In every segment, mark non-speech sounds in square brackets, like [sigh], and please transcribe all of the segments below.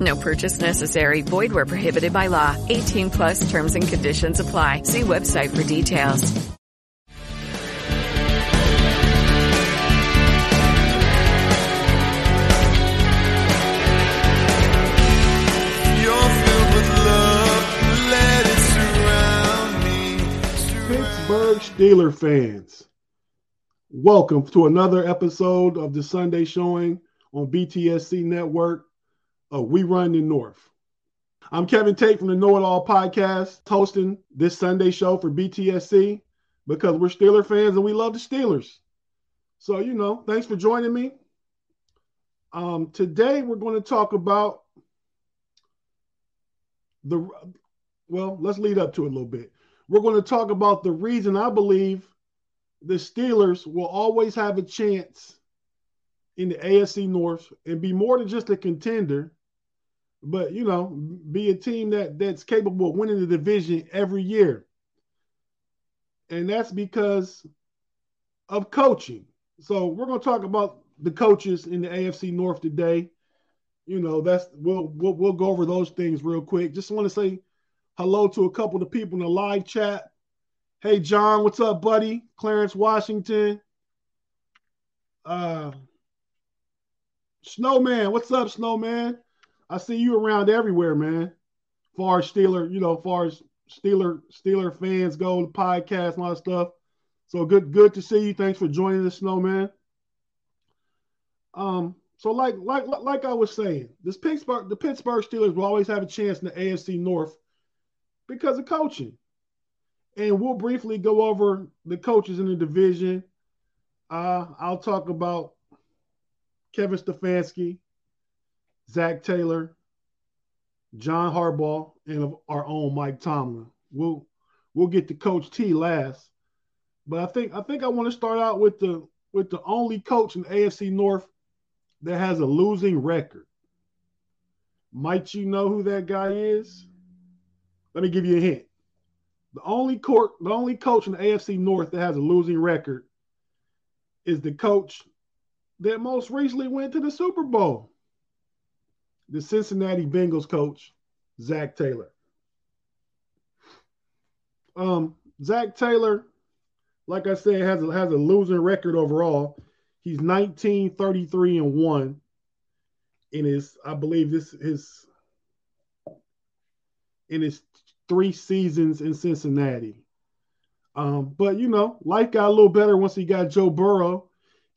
No purchase necessary. Void where prohibited by law. 18 plus terms and conditions apply. See website for details. You're filled with love, let it surround me. Pittsburgh Steeler fans, welcome to another episode of the Sunday Showing on BTSC Network of We Run the North. I'm Kevin Tate from the Know It All podcast, hosting this Sunday show for BTSC because we're Steeler fans and we love the Steelers. So, you know, thanks for joining me. Um, today we're going to talk about the well, let's lead up to it a little bit. We're going to talk about the reason I believe the Steelers will always have a chance in the AFC North and be more than just a contender, but you know, be a team that that's capable of winning the division every year. And that's because of coaching. So we're going to talk about the coaches in the AFC North today. You know, that's we'll we'll, we'll go over those things real quick. Just want to say hello to a couple of people in the live chat. Hey John, what's up, buddy? Clarence Washington. Uh Snowman, what's up, Snowman? I see you around everywhere, man. Far as Steeler, you know, far as Steeler Steeler fans go, the podcast and all that stuff. So good, good to see you. Thanks for joining us, Snowman. Um, so like like like I was saying, this Pittsburgh the Pittsburgh Steelers will always have a chance in the AFC North because of coaching. And we'll briefly go over the coaches in the division. Uh, I'll talk about Kevin Stefanski, Zac Taylor, John Harbaugh, and our own Mike Tomlin. We'll we'll get to Coach T last, but I think I think I want to start out with the with the only coach in AFC North that has a losing record. Might you know who that guy is? Let me give you a hint. The only court, the only coach in the AFC North that has a losing record is the coach that most recently went to the Super Bowl. The Cincinnati Bengals coach, Zac Taylor. Um, Zac Taylor, like I said, has a, has a losing record overall. He's 19, 33, and 1 in his, I believe this his in his three seasons in Cincinnati. Um, but you know, life got a little better once he got Joe Burrow,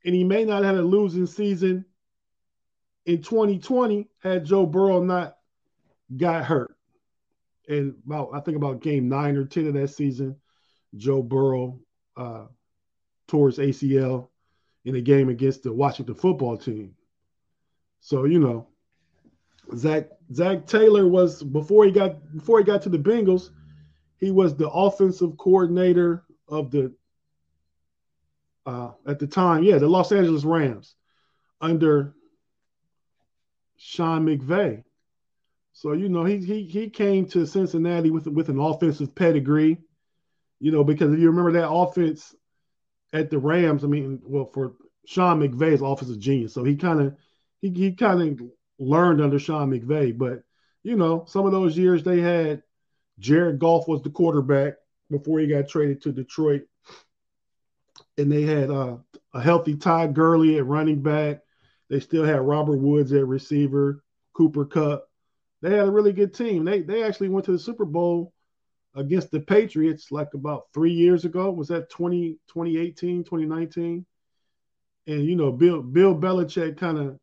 and he may not have had a losing season in 2020 had Joe Burrow not got hurt. and about I think about game nine or ten of that season, Joe Burrow uh, tore his ACL in a game against the Washington football team. So you know, Zac Zac Taylor was before he got before he got to the Bengals, he was the offensive coordinator of the uh, at the time, yeah, the Los Angeles Rams under Sean McVay. So you know he he he came to Cincinnati with with an offensive pedigree, you know because if you remember that offense at the Rams, I mean, well for Sean McVay's offensive genius, so he kind of he he kind of learned under Sean McVay, but you know some of those years they had Jared Goff was the quarterback before he got traded to Detroit, and they had uh, a healthy Todd Gurley at running back. They still had Robert Woods at receiver, Cooper Kupp. they had a really good team. They they actually went to the Super Bowl against the Patriots like about three years ago. Was that 20, 2018, 2019? And you know, Bill Bill Belichick kind of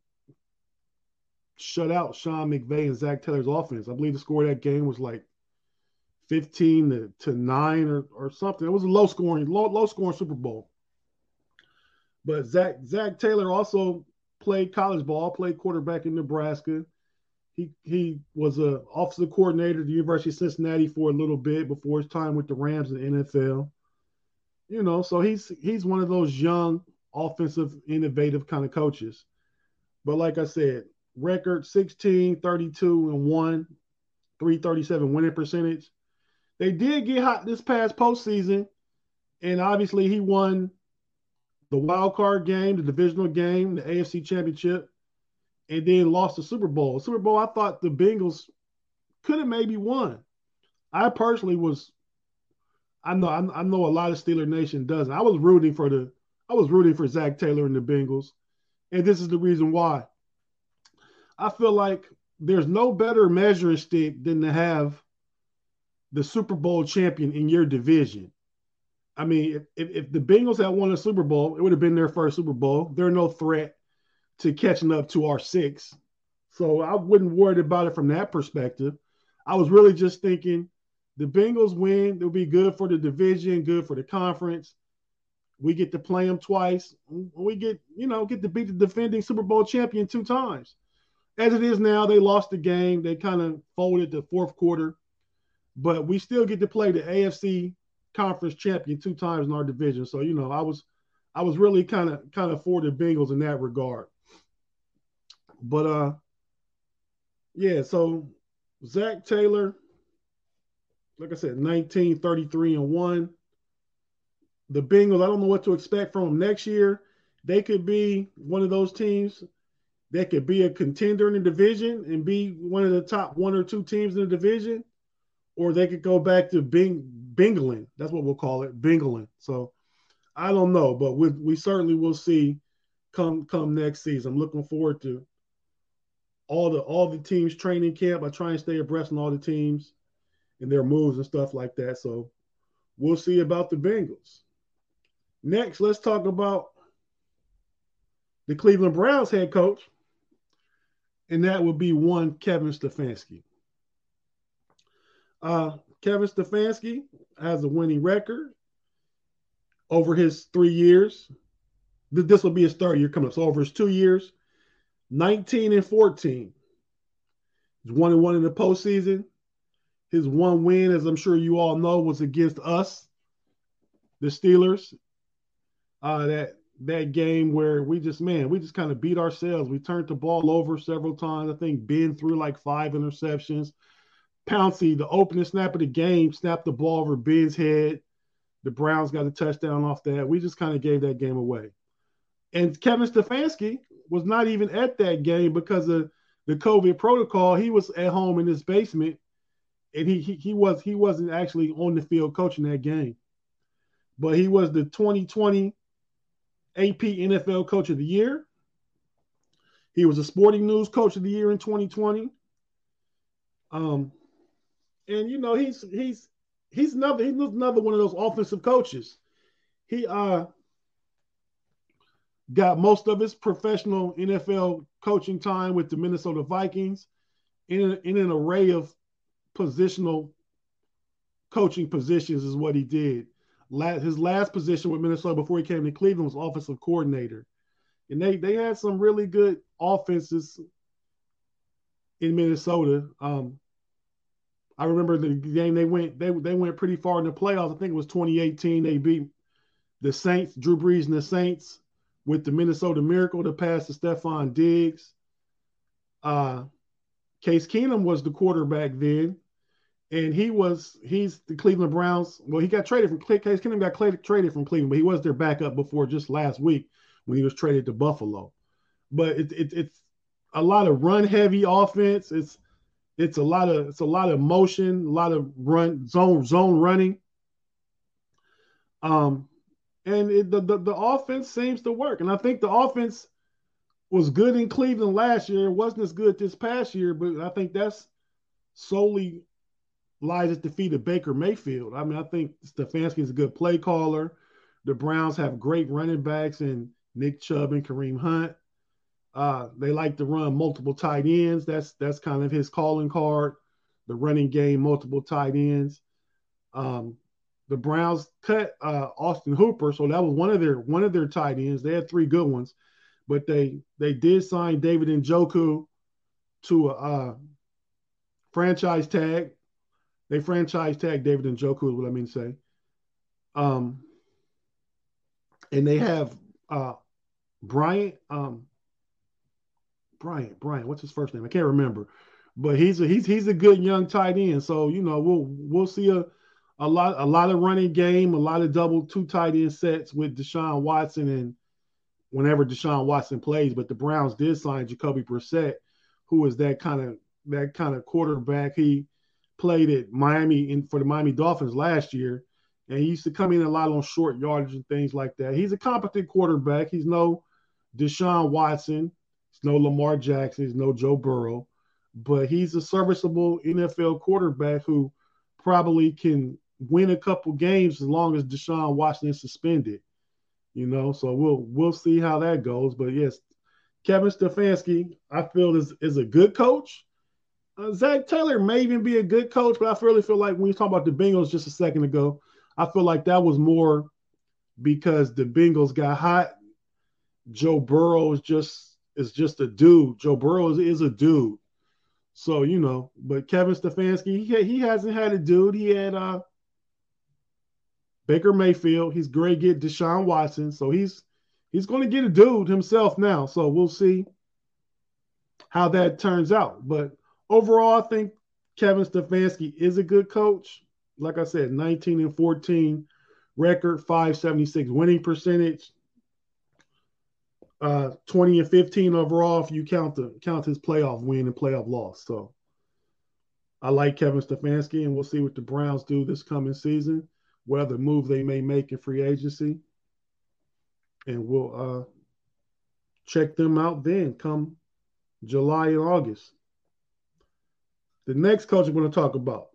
shut out Sean McVay and Zac Taylor's offense. I believe the score of that game was like 15 to, to 9 or, or something. It was a low scoring, low, low scoring Super Bowl. But Zac Zac Taylor also played college ball, played quarterback in Nebraska. He he was a offensive coordinator at the University of Cincinnati for a little bit before his time with the Rams in the NFL. You know, so he's he's one of those young, offensive, innovative kind of coaches. But like I said, record 16, 32, and 1, 337 winning percentage. They did get hot this past postseason, and obviously he won the wild card game, the divisional game, the AFC championship and then lost the Super Bowl. Super Bowl, I thought the Bengals could have maybe won. I personally was. I know I know a lot of Steeler Nation doesn't. I was rooting for the I was rooting for Zac Taylor and the Bengals, and this is the reason why. I feel like there's no better measuring stick than to have the Super Bowl champion in your division. I mean, if, if, the Bengals had won a Super Bowl, it would have been their first Super Bowl. They're no threat to catching up to our six. So I wouldn't worry about it from that perspective. I was really just thinking the Bengals win, it'll be good for the division, good for the conference. We get to play them twice. We get, you know, get to beat the defending Super Bowl champion two times. As it is now, they lost the game. They kind of folded the fourth quarter, but we still get to play the AFC conference champion two times in our division. So, you know, I was I was really kind of kind of for the Bengals in that regard. But uh yeah, so Zac Taylor, like I said, 19, 33, and 1. The Bengals, I don't know what to expect from them next year. They could be one of those teams that could be a contender in the division and be one of the top one or two teams in the division, or they could go back to Bing Bingling. That's what we'll call it, Bingling. So I don't know, but we we certainly will see come come next season. I'm looking forward to all the all the teams training camp. I try and stay abreast on all the teams and their moves and stuff like that. So we'll see about the Bengals. Next, let's talk about the Cleveland Browns head coach, and that would be one Kevin Stefanski. Uh, Kevin Stefanski has a winning record over his three years. This will be his third year coming up. So over his two years, 19 and 14. He's one and one in the postseason. His one win, as I'm sure you all know, was against us, the Steelers. Uh, that that game where we just man, we just kind of beat ourselves. We turned the ball over several times. I think Ben threw like five interceptions. Pouncey, the opening snap of the game, snapped the ball over Ben's head. The Browns got a touchdown off that. We just kind of gave that game away. And Kevin Stefanski was not even at that game because of the COVID protocol. He was at home in his basement, and he he, he was he wasn't actually on the field coaching that game. But he was the 2020 AP NFL Coach of the Year. He was a Sporting News Coach of the Year in 2020. Um, and you know he's he's he's another he's another one of those offensive coaches. He uh got most of his professional NFL coaching time with the Minnesota Vikings in, in an array of positional coaching positions is what he did. His last position with Minnesota before he came to Cleveland was offensive coordinator, and they they had some really good offenses in Minnesota. Um, I remember the game they went they they went pretty far in the playoffs. I think it was 2018. They beat the Saints, Drew Brees and the Saints with the Minnesota Miracle to pass to Stefon Diggs. Uh, Case Keenum was the quarterback then, and he was he's the Cleveland Browns. Well, he got traded from Case Keenum got traded from Cleveland, but he was their backup before just last week when he was traded to Buffalo. But it, it, it's a lot of run heavy offense. It's it's a lot of it's a lot of motion, a lot of run zone zone running. Um, and it, the, the the offense seems to work, and I think the offense was good in Cleveland last year. It wasn't as good this past year, but I think that's solely lies at the feet of Baker Mayfield. I mean, I think Stefanski is a good play caller. The Browns have great running backs in Nick Chubb and Kareem Hunt. Uh, they like to run multiple tight ends. That's that's kind of his calling card. The running game, multiple tight ends. Um, the Browns cut uh, Austin Hooper, so that was one of their one of their tight ends. They had three good ones, but they they did sign David and Njoku to a uh, franchise tag. They franchise tag David Njoku is what I mean to say. Um, and they have uh, Bryant. Um, Bryant, Bryant, what's his first name? I can't remember, but he's a he's he's a good young tight end. So you know we'll we'll see a a lot a lot of running game, a lot of double two tight end sets with Deshaun Watson and whenever Deshaun Watson plays. But the Browns did sign Jacoby Brissett, who is that kind of that kind of quarterback. He played at Miami in for the Miami Dolphins last year, and he used to come in a lot on short yardage and things like that. He's a competent quarterback. He's no Deshaun Watson. No Lamar Jackson. He's no Joe Burrow, but he's a serviceable NFL quarterback who probably can win a couple games as long as Deshaun Watson is suspended. You know, so we'll we'll see how that goes. But yes, Kevin Stefanski, I feel is is a good coach. Uh, Zac Taylor may even be a good coach, but I really feel like when you talk about the Bengals just a second ago, I feel like that was more because the Bengals got hot. Joe Burrow is just is just a dude. Joe Burrow is, is a dude. So, you know, but Kevin Stefanski, he, he hasn't had a dude. He had uh Baker Mayfield. He's great get Deshaun Watson. So he's he's going to get a dude himself now. So we'll see how that turns out. But overall, I think Kevin Stefanski is a good coach. Like I said, 19 and 14 record, 576 winning percentage uh, 20 and 15 overall if you count the count his playoff win and playoff loss. So I like Kevin Stefanski, and we'll see what the Browns do this coming season, what other move they may make in free agency. And we'll uh, check them out then come July and August. The next coach we're going to talk about.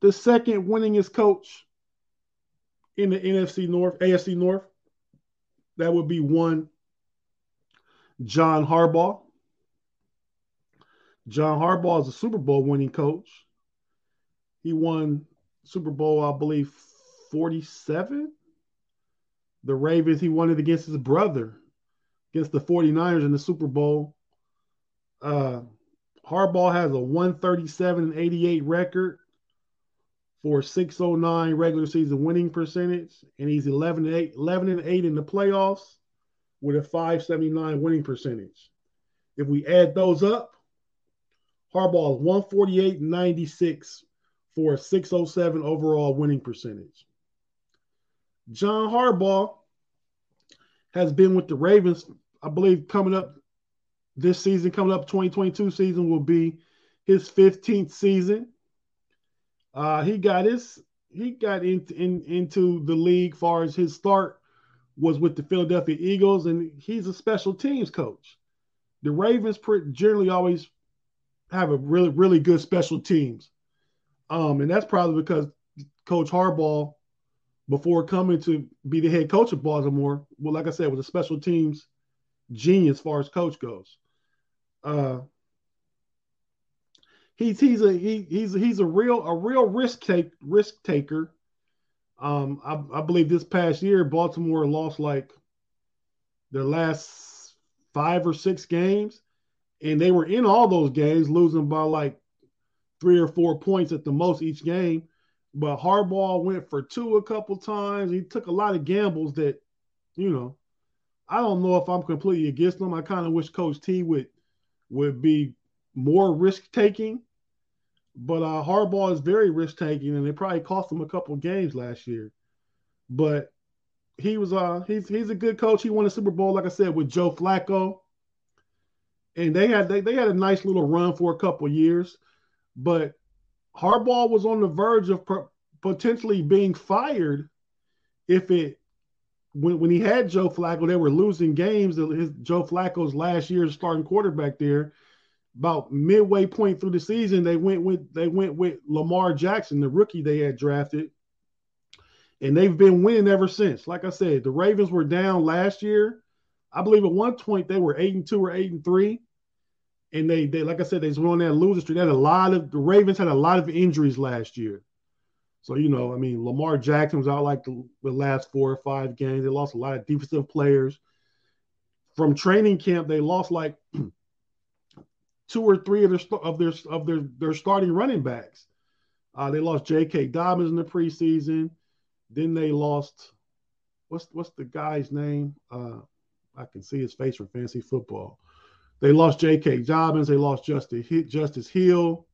The second winningest coach in the NFC North, AFC North, that would be one John Harbaugh. John Harbaugh is a Super Bowl winning coach. He won Super Bowl, I believe, 47. The Ravens, he won it against his brother, against the 49ers in the Super Bowl. Uh, Harbaugh has a 137 and 88 record for 609 regular season winning percentage, and he's 11 and 8, 11 and 8 in the playoffs with a 579 winning percentage. If we add those up, Harbaugh is 148 96 for a 607 overall winning percentage. John Harbaugh has been with the Ravens, I believe, coming up this season, coming up 2022 season will be his 15th season. Uh, he got his he got in, in, into the league far as his start was with the Philadelphia Eagles, and he's a special teams coach. The Ravens generally always have a really really good special teams, um, and that's probably because Coach Harbaugh, before coming to be the head coach of Baltimore, well, like I said, was a special teams genius as far as coach goes. Uh, he's he's a he, he's he's a real a real risk take risk taker. Um, I, I believe this past year Baltimore lost like their last five or six games, and they were in all those games, losing by like three or four points at the most each game. But Harbaugh went for two a couple times. He took a lot of gambles that, you know, I don't know if I'm completely against them. I kind of wish Coach T would would be more risk taking. But uh, Harbaugh is very risk taking, and it probably cost him a couple games last year. But he was uh he's he's a good coach. He won a Super Bowl, like I said, with Joe Flacco. And they had they, they had a nice little run for a couple years, but Harbaugh was on the verge of potentially being fired if it when when he had Joe Flacco, they were losing games. His Joe Flacco's last year starting quarterback there. About midway point through the season, they went with they went with Lamar Jackson, the rookie they had drafted, and they've been winning ever since. Like I said, the Ravens were down last year. I believe at one point they were eight and two or eight and three, and they they like I said they were on that loser streak. They had a lot of the Ravens had a lot of injuries last year. So, you know, I mean, Lamar Jackson was out like the, the last four or five games. They lost a lot of defensive players. From training camp, they lost like [clears throat] two or three of their of their of their their starting running backs. Uh, they lost J.K. Dobbins in the preseason. Then they lost what's what's the guy's name? Uh, I can see his face from fantasy football. They lost J.K. Dobbins. They lost Justice Justice Hill.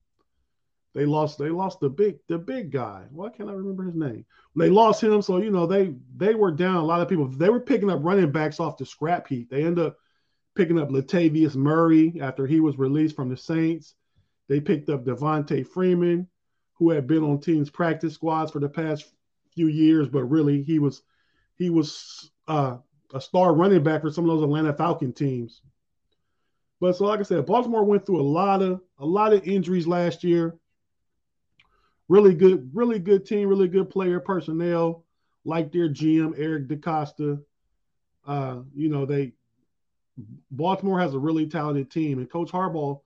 They lost. They lost the big the big guy. Why can't I remember his name? They lost him, so you know they they were down. A lot of people they were picking up running backs off the scrap heap. They end up picking up Latavius Murray after he was released from the Saints. They picked up Devonta Freeman, who had been on teams practice squads for the past few years, but really he was he was uh, a star running back for some of those Atlanta Falcon teams. But so like I said, Baltimore went through a lot of a lot of injuries last year really good, really good team, really good player personnel, like their GM Eric DeCosta. Uh, you know, they Baltimore has a really talented team, and Coach Harbaugh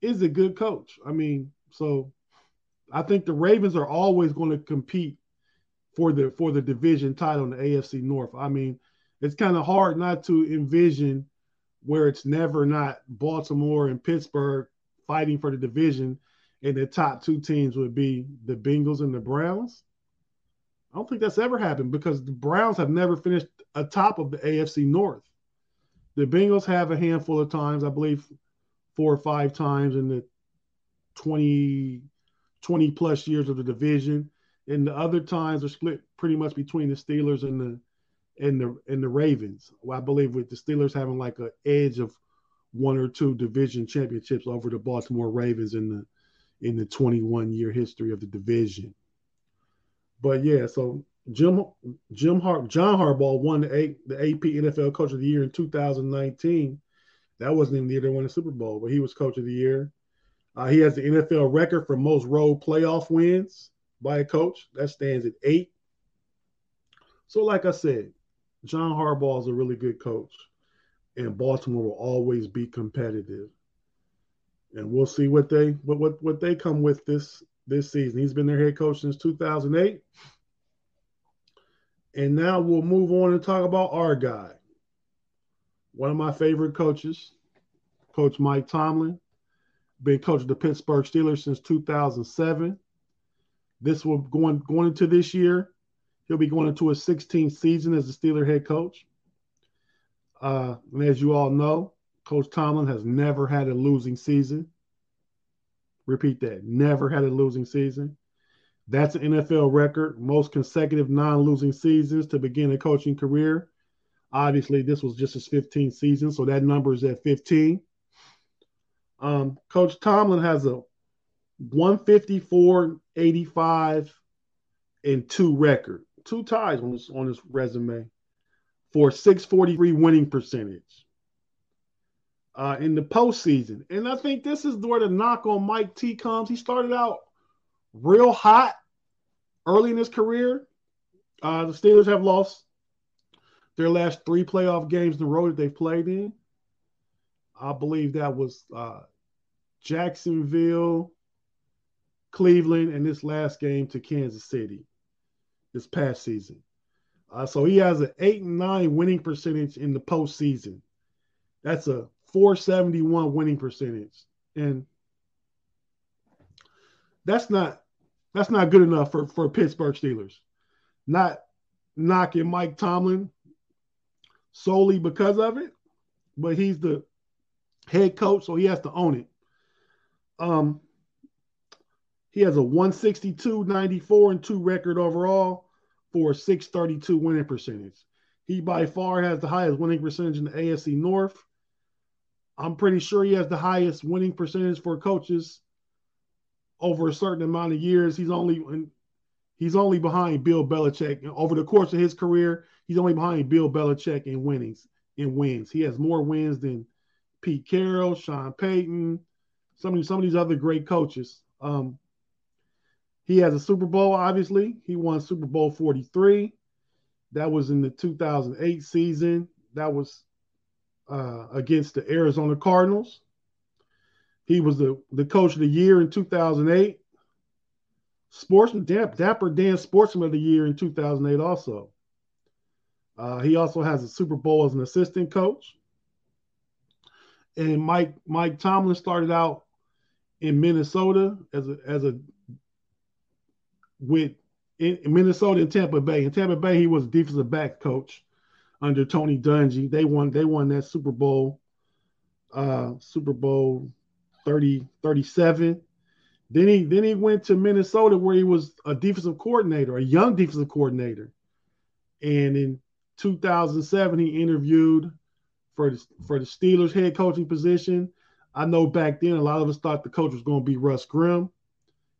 is a good coach. I mean, so I think the Ravens are always going to compete for the for the division title in the AFC North. I mean, it's kind of hard not to envision where it's never not Baltimore and Pittsburgh fighting for the division and the top two teams would be the Bengals and the Browns. I don't think that's ever happened because the Browns have never finished atop of the AFC North. The Bengals have a handful of times, I believe four or five times in the 20, 20 plus years of the division. And the other times are split pretty much between the Steelers and the and the and the Ravens. Well, I believe with the Steelers having like an edge of one or two division championships over the Baltimore Ravens in the in the 21 year history of the division. But yeah, so Jim Jim Har- John Harbaugh won the, A- the AP NFL Coach of the Year in 2019. That wasn't even the year they won the Super Bowl, but he was Coach of the Year. Uh, he has the NFL record for most road playoff wins by a coach. That stands at eight. So, like I said, John Harbaugh is a really good coach, and Baltimore will always be competitive and we'll see what they what what what they come with this this season. He's been their head coach since 2008. And now we'll move on and talk about our guy. One of my favorite coaches, Coach Mike Tomlin, been coach of the Pittsburgh Steelers since 2007. This will going going into this year, he'll be going into his 16th season as a Steeler head coach. Uh, and as you all know, Coach Tomlin has never had a losing season. Repeat that. Never had a losing season. That's an NFL record. Most consecutive non losing seasons to begin a coaching career. Obviously, this was just his 15th season, so that number is at 15. Um, Coach Tomlin has a 154, 85, and two record, two ties on his on his resume for 643 winning percentage uh, in the postseason. And I think this is where the knock on Mike T comes. He started out real hot early in his career. Uh, the Steelers have lost their last three playoff games in a row that they've played in. I believe that was uh, Jacksonville, Cleveland, and this last game to Kansas City this past season. Uh, so he has an eight and nine winning percentage in the postseason. That's a 471 winning percentage. And that's not that's not good enough for, for Pittsburgh Steelers. Not knocking Mike Tomlin solely because of it, but he's the head coach, so he has to own it. Um, he has a 162, 94, and 2 record overall for a 632 winning percentage. He by far has the highest winning percentage in the AFC North. I'm pretty sure he has the highest winning percentage for coaches over a certain amount of years. He's only he's only behind Bill Belichick over the course of his career. He's only behind Bill Belichick in winnings in wins. He has more wins than Pete Carroll, Sean Payton, some of some of these other great coaches. Um, he has a Super Bowl. Obviously, he won Super Bowl 43. That was in the 2008 season. That was uh, against the Arizona Cardinals. He was the, the coach of the year in 2008. Sportsman Dapper Dan Sportsman of the Year in 2008 also. Uh, he also has a Super Bowl as an assistant coach. And Mike Mike Tomlin started out in Minnesota as a as a with in Minnesota and Tampa Bay. In Tampa Bay, he was defensive back coach under Tony Dungy. They won they won that Super Bowl, uh, Super Bowl 30, 37. Then he then he went to Minnesota where he was a defensive coordinator, a young defensive coordinator. And in 2007, he interviewed for the, for the Steelers head coaching position. I know back then a lot of us thought the coach was going to be Russ Grimm,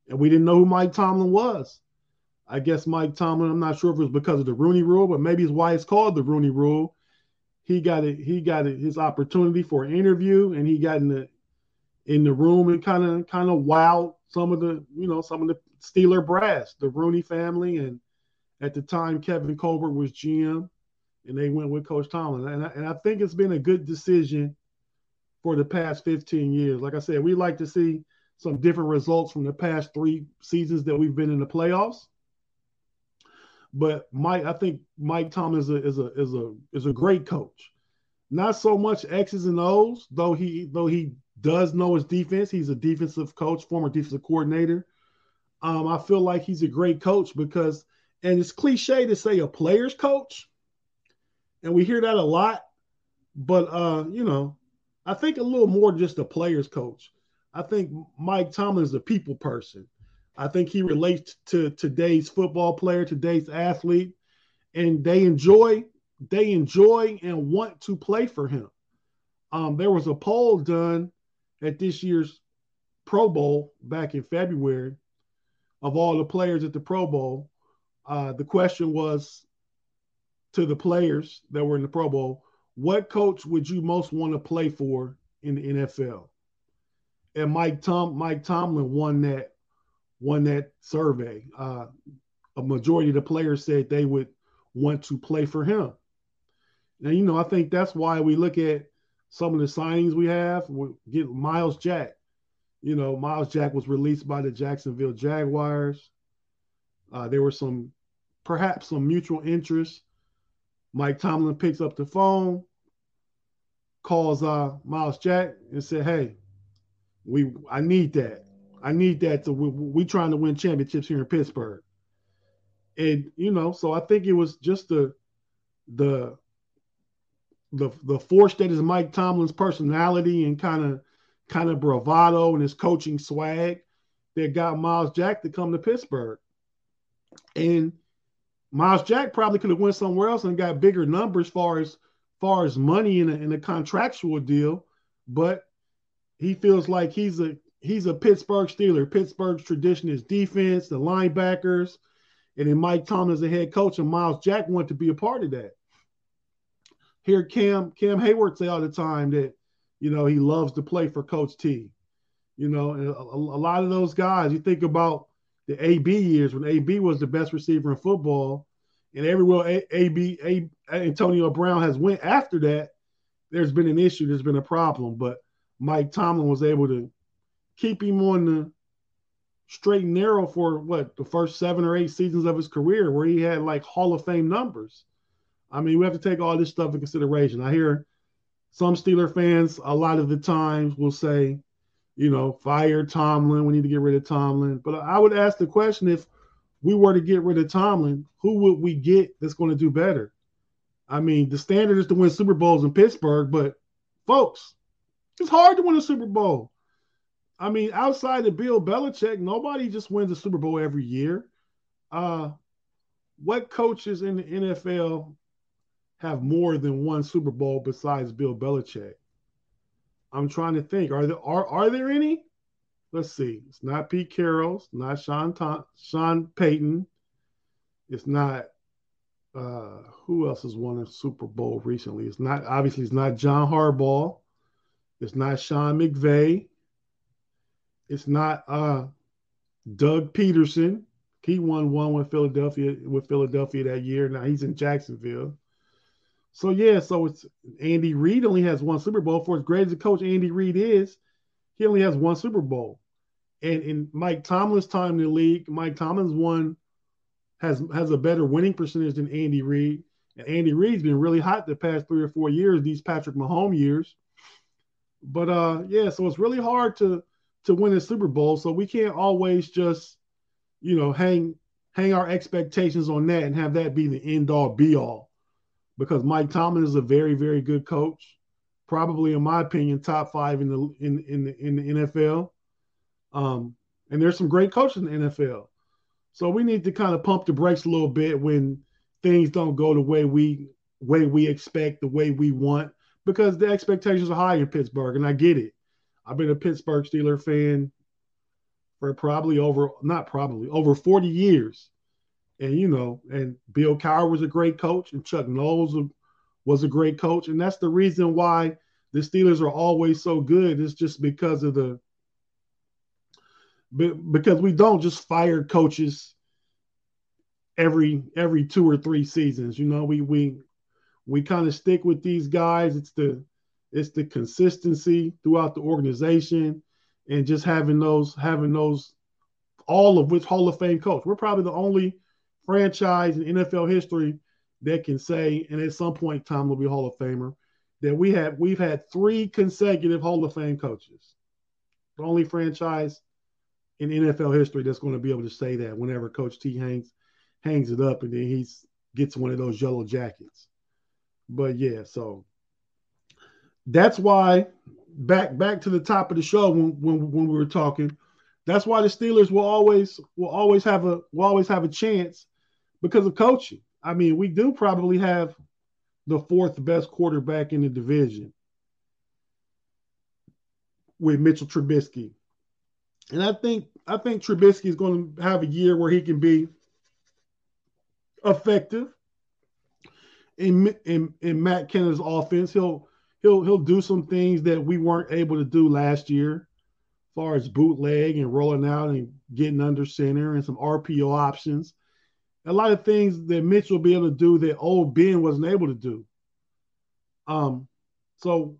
and we didn't know who Mike Tomlin was. I guess Mike Tomlin, I'm not sure if it was because of the Rooney Rule, but maybe it's why it's called the Rooney Rule. He got it. He got it, his opportunity for an interview, and he got in the in the room and kind of kind of wowed some of the you know some of the Steeler brass, the Rooney family, and at the time Kevin Colbert was GM, and they went with Coach Tomlin, and I, and I think it's been a good decision for the past 15 years. Like I said, we like to see some different results from the past three seasons that we've been in the playoffs. But Mike, I think Mike Tomlin is a is a is a is a great coach. Not so much X's and O's, though he though he does know his defense. He's a defensive coach, former defensive coordinator. Um, I feel like he's a great coach because, and it's cliche to say a player's coach, and we hear that a lot. But uh, you know, I think a little more just a player's coach. I think Mike Tomlin is a people person. I think he relates to today's football player, today's athlete, and they enjoy they enjoy and want to play for him. Um, there was a poll done at this year's Pro Bowl back in February of all the players at the Pro Bowl. Uh, the question was to the players that were in the Pro Bowl, what coach would you most want to play for in the NFL? And Mike Tom Mike Tomlin won that won that survey. Uh, a majority of the players said they would want to play for him. Now, you know, I think that's why we look at some of the signings we have. We get Myles Jack. You know, Myles Jack was released by the Jacksonville Jaguars. Uh, there were some, perhaps some mutual interest. Mike Tomlin picks up the phone, calls uh, Myles Jack, and said, "Hey, we I need that. I need that to we, we trying to win championships here in Pittsburgh. And you know, so I think it was just the the the the force that is Mike Tomlin's personality and kind of kind of bravado and his coaching swag that got Myles Jack to come to Pittsburgh. And Myles Jack probably could have went somewhere else and got bigger numbers far as far as money in a, in a contractual deal, but he feels like he's a he's a Pittsburgh Steeler. Pittsburgh's tradition is defense, the linebackers, and then Mike Tomlin is the head coach, and Myles Jack wanted to be a part of that. Hear Cam Cam Heyward say all the time that you know he loves to play for Coach T. You know, and a, a lot of those guys, you think about the AB years when AB was the best receiver in football, and everywhere a, AB a, Antonio Brown has went after that, there's been an issue, there's been a problem, but Mike Tomlin was able to keep him on the straight and narrow for what the first seven or eight seasons of his career, where he had like Hall of Fame numbers. I mean, we have to take all this stuff in consideration. I hear some Steeler fans a lot of the times will say, you know, fire Tomlin. We need to get rid of Tomlin. But I would ask the question if we were to get rid of Tomlin, who would we get that's going to do better? I mean, the standard is to win Super Bowls in Pittsburgh, but folks, it's hard to win a Super Bowl. I mean, outside of Bill Belichick, nobody just wins a Super Bowl every year. Uh, what coaches in the NFL have more than one Super Bowl besides Bill Belichick? I'm trying to think. Are there are are there any? Let's see. It's not Pete Carroll. It's not Sean Sean Payton. It's not uh, who else has won a Super Bowl recently? It's not obviously it's not John Harbaugh. It's not Sean McVay. It's not uh, Doug Pederson. He won one with Philadelphia with Philadelphia that year. Now he's in Jacksonville. So yeah, so it's Andy Reid only has one Super Bowl. For as great as a coach Andy Reid is, he only has one Super Bowl. And in Mike Tomlin's time in the league, Mike Tomlin's won has has a better winning percentage than Andy Reid. And Andy Reid's been really hot the past three or four years, these Patrick Mahomes years. But uh yeah, so it's really hard to to win a Super Bowl. So we can't always just, you know, hang hang our expectations on that and have that be the end all be all. Because Mike Tomlin is a very, very good coach. Probably, in my opinion, top five in the in in the, in the NFL. Um, and there's some great coaches in the NFL. So we need to kind of pump the brakes a little bit when things don't go the way we way we expect, the way we want, because the expectations are high in Pittsburgh, and I get it. I've been a Pittsburgh Steeler fan for probably over not probably over 40 years. And you know, and Bill Cowher was a great coach, and Chuck a, was a great coach, and that's the reason why the Steelers are always so good. It's just because of the because we don't just fire coaches every every two or three seasons. You know, we we we kind of stick with these guys. It's the it's the consistency throughout the organization and just having those having those all of which Hall of Fame coach. We're probably the only franchise in NFL history that can say, and at some point Tom will be Hall of Famer, that we have we've had three consecutive Hall of Fame coaches. The only franchise in NFL history that's going to be able to say that whenever Coach T hangs hangs it up and then he gets one of those yellow jackets. But yeah, so that's why back back to the top of the show when when, when we were talking, that's why the Steelers will always will always have a will always have a chance because of coaching. I mean, we do probably have the fourth best quarterback in the division with Mitchell Trubisky. And I think I think Trubisky is going to have a year where he can be effective in in, in Matt Canada's offense. He'll he'll he'll do some things that we weren't able to do last year, as far as bootleg and rolling out and getting under center and some RPO options. A lot of things that Mitch will be able to do that old Ben wasn't able to do. Um, so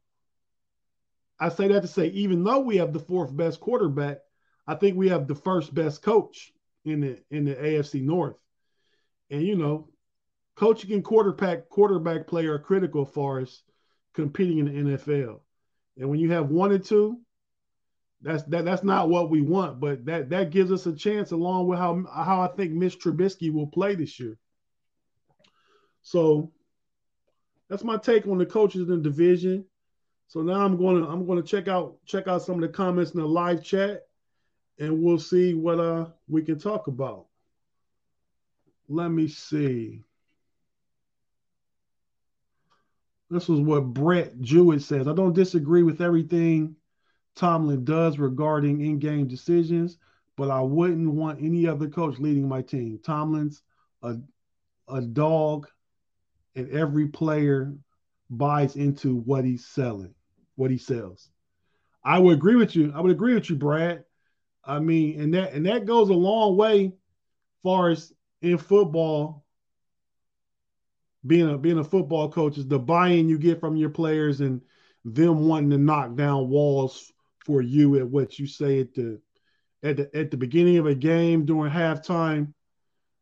I say that to say, even though we have the fourth best quarterback, I think we have the first best coach in the in the AFC North. And you know, coaching and quarterback quarterback play are critical for us competing in the NFL. And when you have one and two, that's that that's not what we want, but that that gives us a chance along with how how I think Mitch Trubisky will play this year. So that's my take on the coaches in the division. So now I'm to I'm to check out check out some of the comments in the live chat and we'll see what uh we can talk about. Let me see. This is what Brett Jewett says. I don't disagree with everything Tomlin does regarding in-game decisions, but I wouldn't want any other coach leading my team. Tomlin's a a dog, and every player buys into what he's selling, what he sells. I would agree with you. I would agree with you, Brad. I mean, and that and that goes a long way, far as in football. Being a being a football coach is the buy-in you get from your players and them wanting to knock down walls for you at what you say at the at the at the beginning of a game during halftime,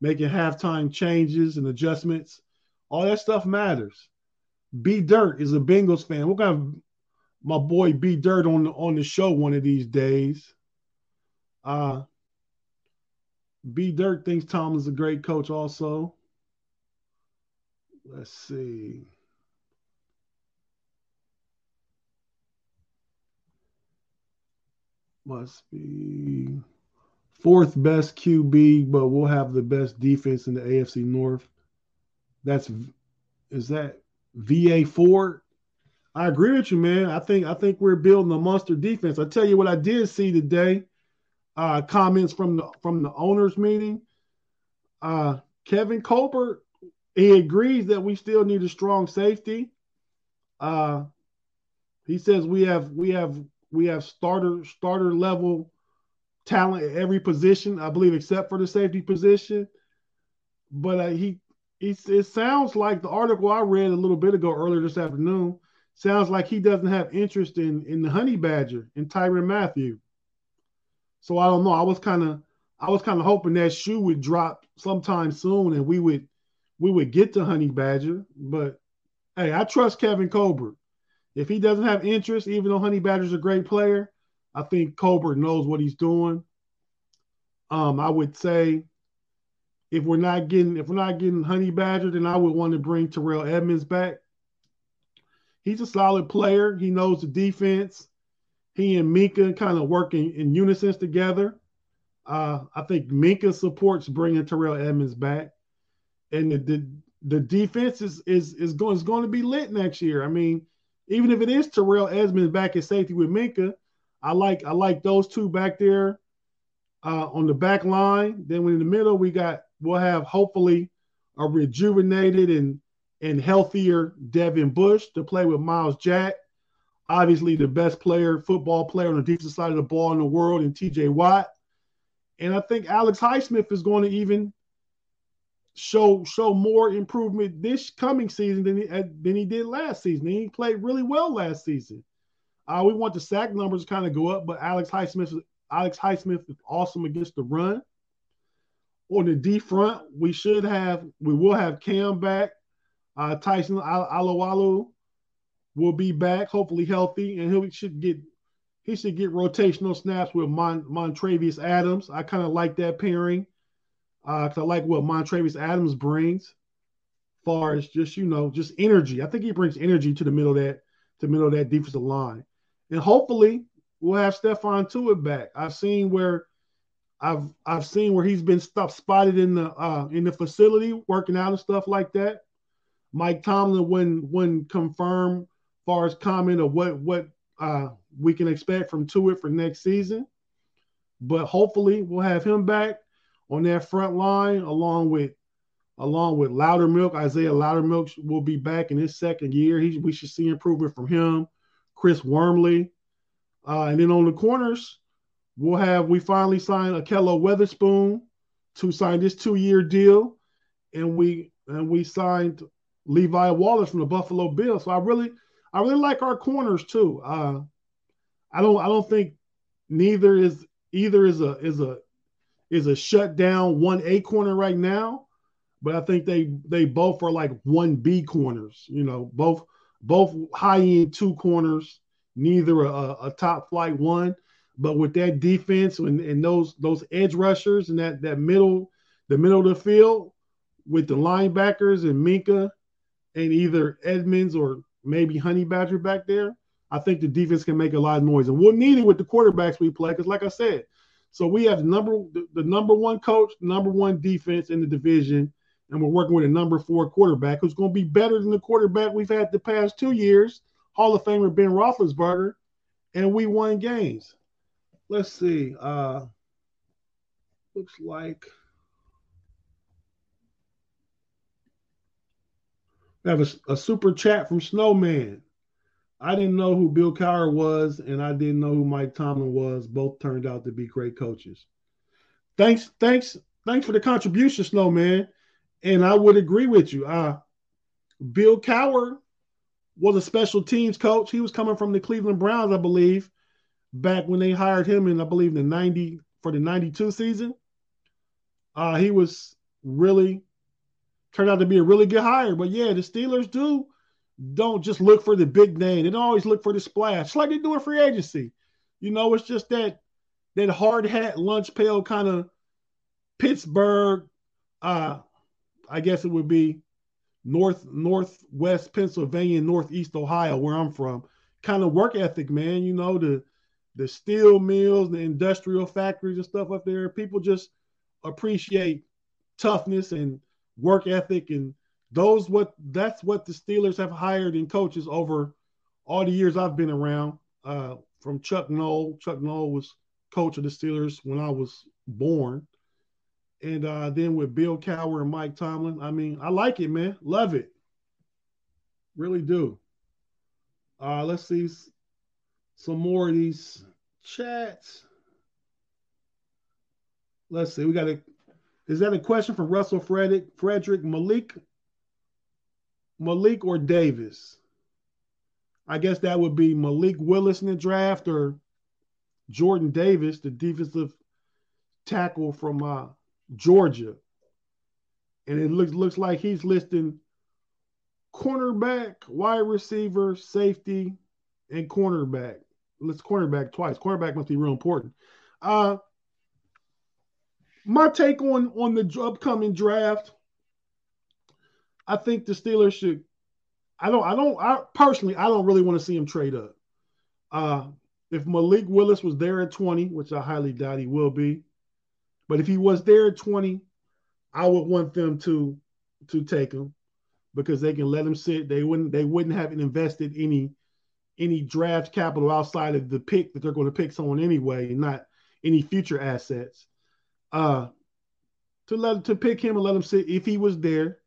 making halftime changes and adjustments. All that stuff matters. B Dirt is a Bengals fan. We're gonna have my boy B Dirt on the on the show one of these days. Uh B Dirt thinks Tomlin's a great coach also. Let's see. Must be fourth best QB, but we'll have the best defense in the AFC North. That's is that VA4? I agree with you, man. I think I think we're building a monster defense. I tell you what I did see today. Uh, comments from the from the owners meeting. Uh, Kevin Colbert, he agrees that we still need a strong safety. Uh, he says we have we have we have starter starter level talent at every position, I believe, except for the safety position. But uh, he, he, it sounds like the article I read a little bit ago earlier this afternoon sounds like he doesn't have interest in in the honey badger in Tyrann Mathieu. So I don't know. I was kind of I was kind of hoping that shoe would drop sometime soon and we would we would get to honey badger. But hey, I trust Kevin Colbert. If he doesn't have interest, even though Honey Badger's a great player, I think Colbert knows what he's doing. Um, I would say if we're not getting if we're not getting Honey Badger, then I would want to bring Terrell Edmunds back. He's a solid player. He knows the defense. He and Minkah kind of working in unison together. Uh, I think Minkah supports bringing Terrell Edmunds back, and the the, the defense is is is going is going to be lit next year. I mean, even if it is Terrell Edmunds back at safety with Minkah, I like I like those two back there uh, on the back line. Then in the middle, we got we'll have hopefully a rejuvenated and and healthier Devin Bush to play with Myles Jack. Obviously, the best player, football player on the defensive side of the ball in the world, and TJ Watt. And I think Alex Highsmith is going to even show show more improvement this coming season than he than he did last season. He played really well last season. Uh, we want the sack numbers to kind of go up, but Alex Highsmith Alex Highsmith is awesome against the run. On the D front, we should have we will have Cam back. Uh, Tyson Alualu will be back, hopefully healthy, and he should get he should get rotational snaps with Mon, Montravius Adams. I kind of like that pairing. Uh, cause I like what Montravius Adams brings, far as just you know, just energy. I think he brings energy to the middle of that to middle of that defensive line, and hopefully we'll have Stephon Tuitt back. I've seen where I've I've seen where he's been stuff spotted in the uh, in the facility working out and stuff like that. Mike Tomlin wouldn't wouldn't confirm far as comment of what what uh, we can expect from Tuitt for next season, but hopefully we'll have him back on that front line, along with along with Loudermilk. Isaiah Loudermilk will be back in his second year. He, we should see improvement from him. Chris Wormley. Uh, and then on the corners, we'll have we finally signed Ahkello Witherspoon to sign this two-year deal. And we and we signed Levi Wallace from the Buffalo Bills. So I really I really like our corners too. Uh, I don't I don't think neither is either is a is a is a shutdown one A corner right now, but I think they they both are like one B corners. You know, both both high end two corners, neither a, a top flight one. But with that defense and, and those those edge rushers and that that middle the middle of the field with the linebackers and Minkah and either Edmunds or maybe Honey Badger back there, I think the defense can make a lot of noise. And we'll need it with the quarterbacks we play because, like I said, so we have number the, the number one coach, number one defense in the division, and we're working with a number four quarterback who's going to be better than the quarterback we've had the past two years, Hall of Famer Ben Roethlisberger, and we won games. Let's see. Uh, looks like we have a, a super chat from Snowman. I didn't know who Bill Cowher was, and I didn't know who Mike Tomlin was. Both turned out to be great coaches. Thanks, thanks, thanks for the contribution, Snowman. And I would agree with you. Uh, Bill Cowher was a special teams coach. He was coming from the Cleveland Browns, I believe, back when they hired him in, I believe, the 94 for the 92 season. Uh, he was really turned out to be a really good hire. But yeah, the Steelers do don't just look for the big name. They don't always look for the splash, it's like they do in free agency. You know, it's just that that hard hat lunch pail kind of Pittsburgh. Uh, I guess it would be north northwest Pennsylvania, northeast Ohio, where I'm from. Kind of work ethic, man. You know the the steel mills, the industrial factories and stuff up there. People just appreciate toughness and work ethic, and those what that's what the Steelers have hired in coaches over all the years I've been around. Uh, from Chuck Noll. Chuck Noll was coach of the Steelers when I was born. And uh, then with Bill Cowher and Mike Tomlin, I mean, I like it, man. Love it. Really do. Uh, let's see some more of these chats. Let's see. We got a. Is that a question from Russell Frederick? Frederick Malik, Malik or Davis? I guess that would be Malik Willis in the draft or Jordan Davis, the defensive tackle from uh, Georgia. And it looks looks like he's listing cornerback, wide receiver, safety, and cornerback. Let's cornerback twice. Cornerback must be real important. Uh, my take on on the upcoming draft. I think the Steelers should. I don't. I don't. I personally, I don't really want to see him trade up. Uh, if Malik Willis was there at 20, which I highly doubt he will be, but if he was there at 20, I would want them to to take him because they can let him sit. They wouldn't they wouldn't have invested any any draft capital outside of the pick that they're going to pick someone anyway, not any future assets. Uh to let to pick him and let him sit if he was there.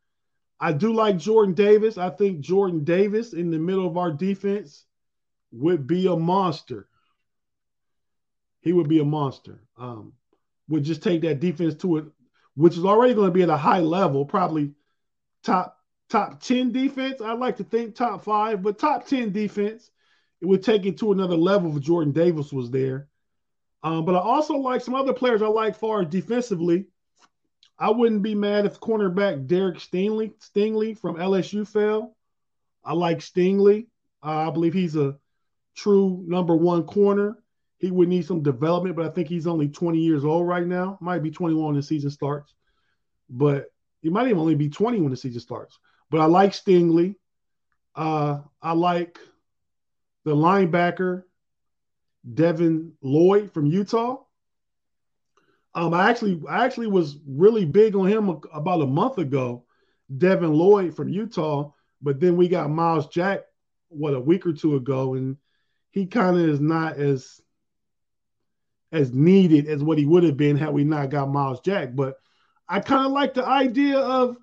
I do like Jordan Davis. I think Jordan Davis in the middle of our defense would be a monster. He would be a monster. Um, would just take that defense to it, which is already going to be at a high level, probably top top 10 defense. I'd like to think top five, but top 10 defense. It would take it to another level if Jordan Davis was there. Um, but I also like some other players I like far defensively. I wouldn't be mad if cornerback Derek Stingley, Stingley from LSU fell. I like Stingley. Uh, I believe he's a true number one corner. He would need some development, but I think he's only 20 years old right now. Might be 21 when the season starts, but he might even only be 20 when the season starts. But I like Stingley. Uh, I like the linebacker Devin Lloyd from Utah. Um, I actually, I actually was really big on him about a month ago, Devin Lloyd from Utah. But then we got Myles Jack, what a week or two ago, and he kind of is not as as needed as what he would have been had we not got Myles Jack. But I kind of like the idea of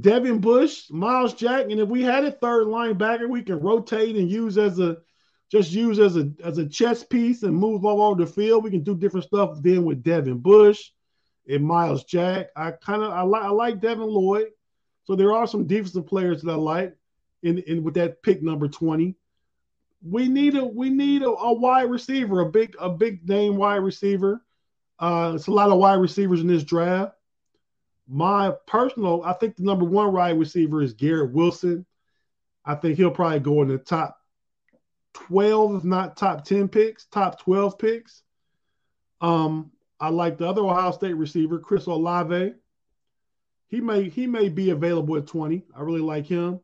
Devin Bush, Myles Jack, and if we had a third linebacker, we can rotate and use as a just use as a as a chess piece and move all over the field. We can do different stuff then with Devin Bush and Myles Jack. I kind of I like I like Devin Lloyd. So there are some defensive players that I like in, in with that pick number 20 we need a we need a, a, wide receiver, a big a big name wide receiver. Uh, it's a lot of wide receivers in this draft. My personal, I think the number one wide receiver is Garrett Wilson. I think he'll probably go in the top twelve, if not top ten picks, top twelve picks. Um, I like the other Ohio State receiver, Chris Olave. He may he may be available at twenty. I really like him.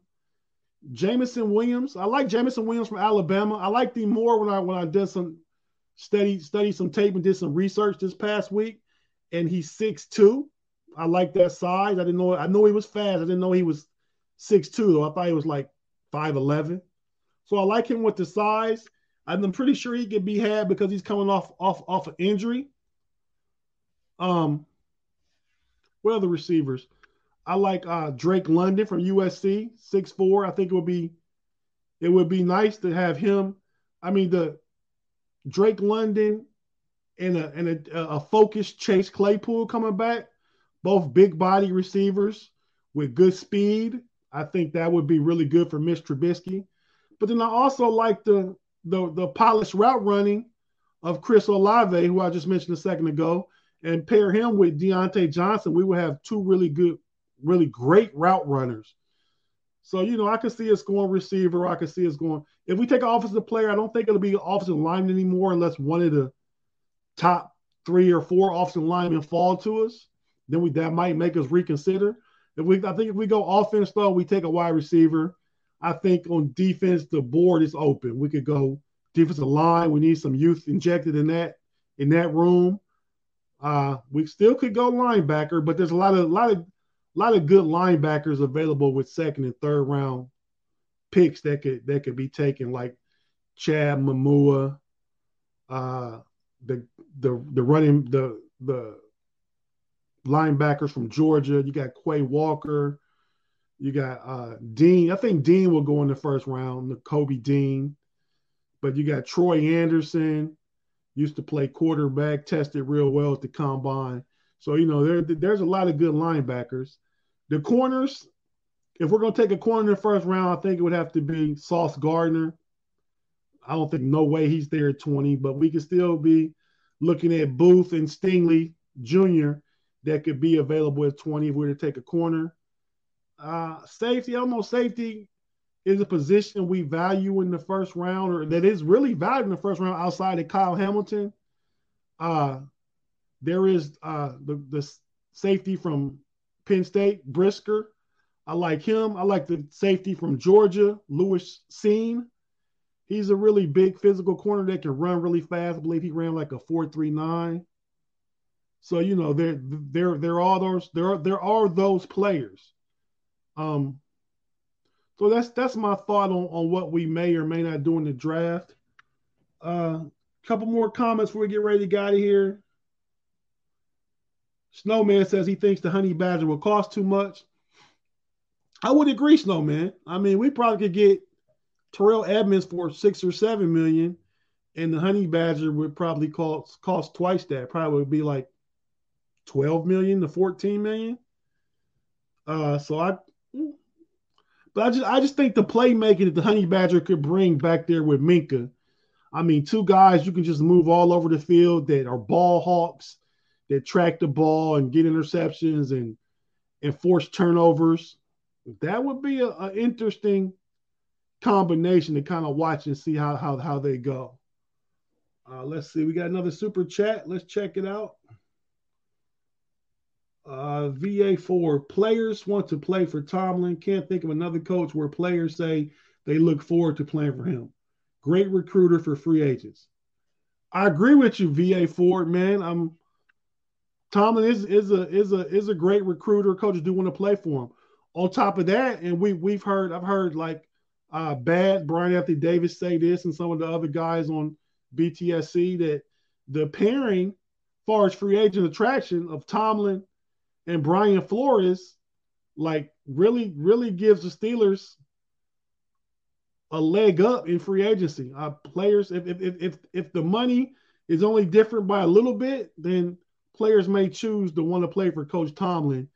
Jameson Williams. I like Jameson Williams from Alabama. I liked him more when I when I did some study study some tape and did some research this past week. And he's six two. I like that size. I didn't know I know he was fast. I didn't know he was six two though. I thought he was like five eleven. So I like him with the size. I'm pretty sure he could be had because he's coming off off off an injury. Um, what the receivers? I like uh, Drake London from USC, six four. I think it would be it would be nice to have him. I mean, the Drake London and a and a, a focused Chase Claypool coming back, both big body receivers with good speed. I think that would be really good for Mitch Trubisky. But then I also like the the the polished route running of Chris Olave, who I just mentioned a second ago, and pair him with Diontae Johnson, we would have two really good, really great route runners. So, you know, I can see us going receiver. I can see us going. If we take an offensive player, I don't think it'll be an offensive lineman anymore unless one of the top three or four offensive linemen fall to us. Then we that might make us reconsider. If we, I think if we go offense though, we take a wide receiver. I think on defense, the board is open. We could go defensive line. We need some youth injected in that in that room. Uh, we still could go linebacker, but there's a lot of lot of lot of good linebackers available with second and third round picks that could that could be taken, like Chad Muma, uh, the the the running the the linebackers from Georgia. You got Quay Walker. You got uh, Dean. I think Dean will go in the first round. Nakobe Dean. But you got Troy Andersen. Used to play quarterback. Tested real well at the combine. So you know there there's a lot of good linebackers. The corners. If we're gonna take a corner in the first round, I think it would have to be Sauce Gardner. I don't think no way he's there at 20, but we could still be looking at Booth and Stingley Jr. that could be available at 20 if we were to take a corner. Uh, safety, almost safety is a position we value in the first round, or that is really valued in the first round outside of Kyle Hamilton. Uh, there is uh, the, the safety from Penn State, Brisker. I like him. I like the safety from Georgia, Lewis Cine. He's a really big physical corner that can run really fast. I believe he ran like a 4.39. So you know there there there are those there are there are those players. Um so that's that's my thought on, on what we may or may not do in the draft. A uh, couple more comments before we get ready to get out of here. Snowman says he thinks the honey badger will cost too much. I would agree, Snowman. I mean, we probably could get Terrell Edmunds for six or seven million, and the honey badger would probably cost cost twice that. Probably would be like 12 million to 14 million. Uh, so I, but I just I just think the playmaking that the Honey Badger could bring back there with Minkah. I mean, two guys you can just move all over the field that are ball hawks that track the ball and get interceptions and and force turnovers. That would be an interesting combination to kind of watch and see how how how they go. Uh, let's see, we got another super chat. Let's check it out. Uh, VA4 players want to play for Tomlin. Can't think of another coach where players say they look forward to playing for him. Great recruiter for free agents. I agree with you, VA4 man. I'm Tomlin is is a is a is a great recruiter. Coaches do want to play for him. On top of that, and we we've heard I've heard like uh, bad Brian Anthony Davis say this, and some of the other guys on BTSC that the pairing, far as free agent attraction of Tomlin and Brian Flores, like really, really gives the Steelers a leg up in free agency. Uh, players, if, if if if the money is only different by a little bit, then players may choose to want to play for Coach Tomlin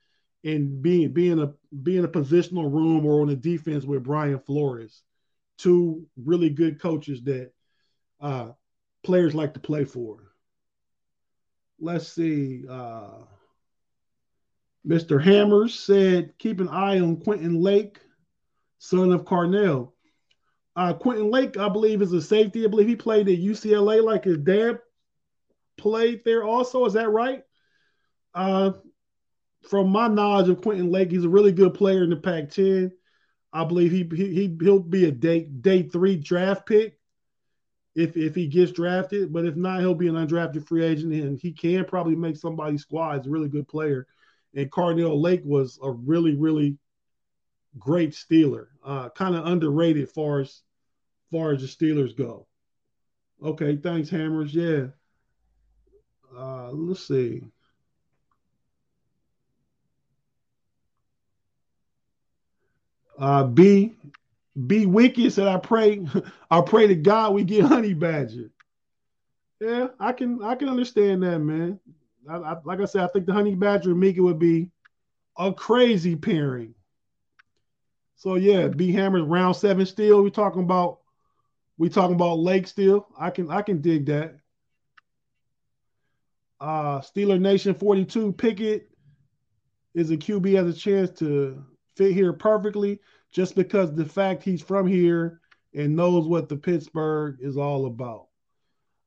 and being being a being a positional room or on the defense with Brian Flores, two really good coaches that uh, players like to play for. Let's see. Uh, Mr. Hammers said, keep an eye on Quentin Lake, son of Carnell. Uh, Quentin Lake, I believe, is a safety. I believe he played at UCLA like his dad played there also. Is that right? Uh, from my knowledge of Quentin Lake, he's a really good player in the Pac 10. I believe he, he, he'll be a day, day three draft pick if, if he gets drafted. But if not, he'll be an undrafted free agent and he can probably make somebody's squad. He's a really good player and Carnell Lake was a really, really great Steeler. Uh, kind of underrated far as far as the Steelers go. Okay, thanks, Hammers. Yeah. Uh, let's see. Uh, B B Wicked said, "I pray, I pray to God we get Honey Badger." Yeah, I can I can understand that, man. I, I, like I said, I think the Honey Badger and Mika would be a crazy pairing. So yeah, B Hammers round seven still. We talking about we talking about Lake still. I can I can dig that. uh, Steeler Nation 42 Pickett is a QB has a chance to fit here perfectly just because the fact he's from here and knows what the Pittsburgh is all about.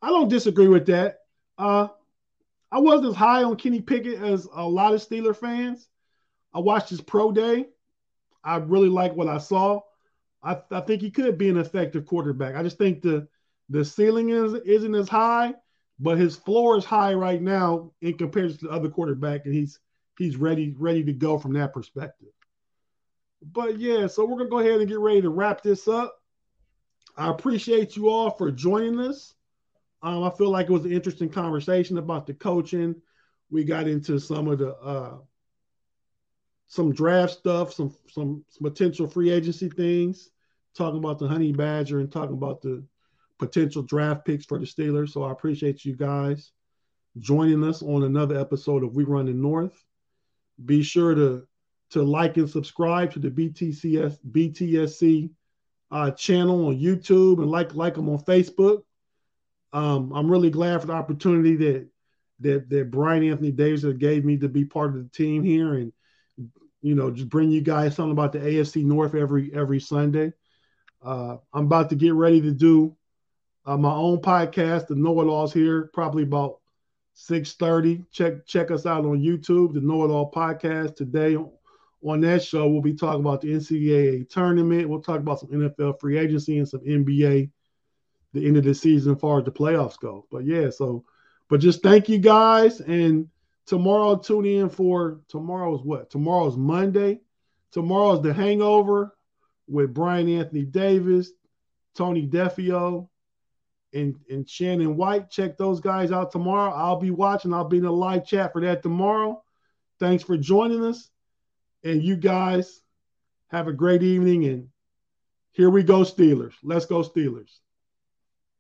I don't disagree with that. Uh, I wasn't as high on Kenny Pickett as a lot of Steeler fans. I watched his pro day. I really like what I saw. I, I think he could be an effective quarterback. I just think the the ceiling is isn't as high, but his floor is high right now in comparison to the other quarterback, and he's he's ready ready to go from that perspective. But yeah, so we're gonna go ahead and get ready to wrap this up. I appreciate you all for joining us. Um, I feel like it was an interesting conversation about the coaching. We got into some of the uh, some draft stuff, some some potential free agency things, talking about the Honey Badger and talking about the potential draft picks for the Steelers. So I appreciate you guys joining us on another episode of We Run the North. Be sure to to like and subscribe to the BTCS BTSC uh, channel on YouTube and like like them on Facebook. Um, I'm really glad for the opportunity that that that Brian Anthony Davis gave me to be part of the team here and you know just bring you guys something about the AFC North every every Sunday. Uh, I'm about to get ready to do uh, my own podcast, the Know It Alls here, probably about 6:30. Check check us out on YouTube, the Know It All podcast. Today on that show, we'll be talking about the NCAA tournament. We'll talk about some NFL free agency and some NBA the end of the season as far as the playoffs go. But yeah, so but just thank you guys. And tomorrow tune in for tomorrow's what? Tomorrow's Monday. Tomorrow's the hangover with Brian Anthony Davis, Tony Defeo, and, and Shannon White. Check those guys out tomorrow. I'll be watching. I'll be in a live chat for that tomorrow. Thanks for joining us. And you guys have a great evening. And here we go, Steelers. Let's go, Steelers.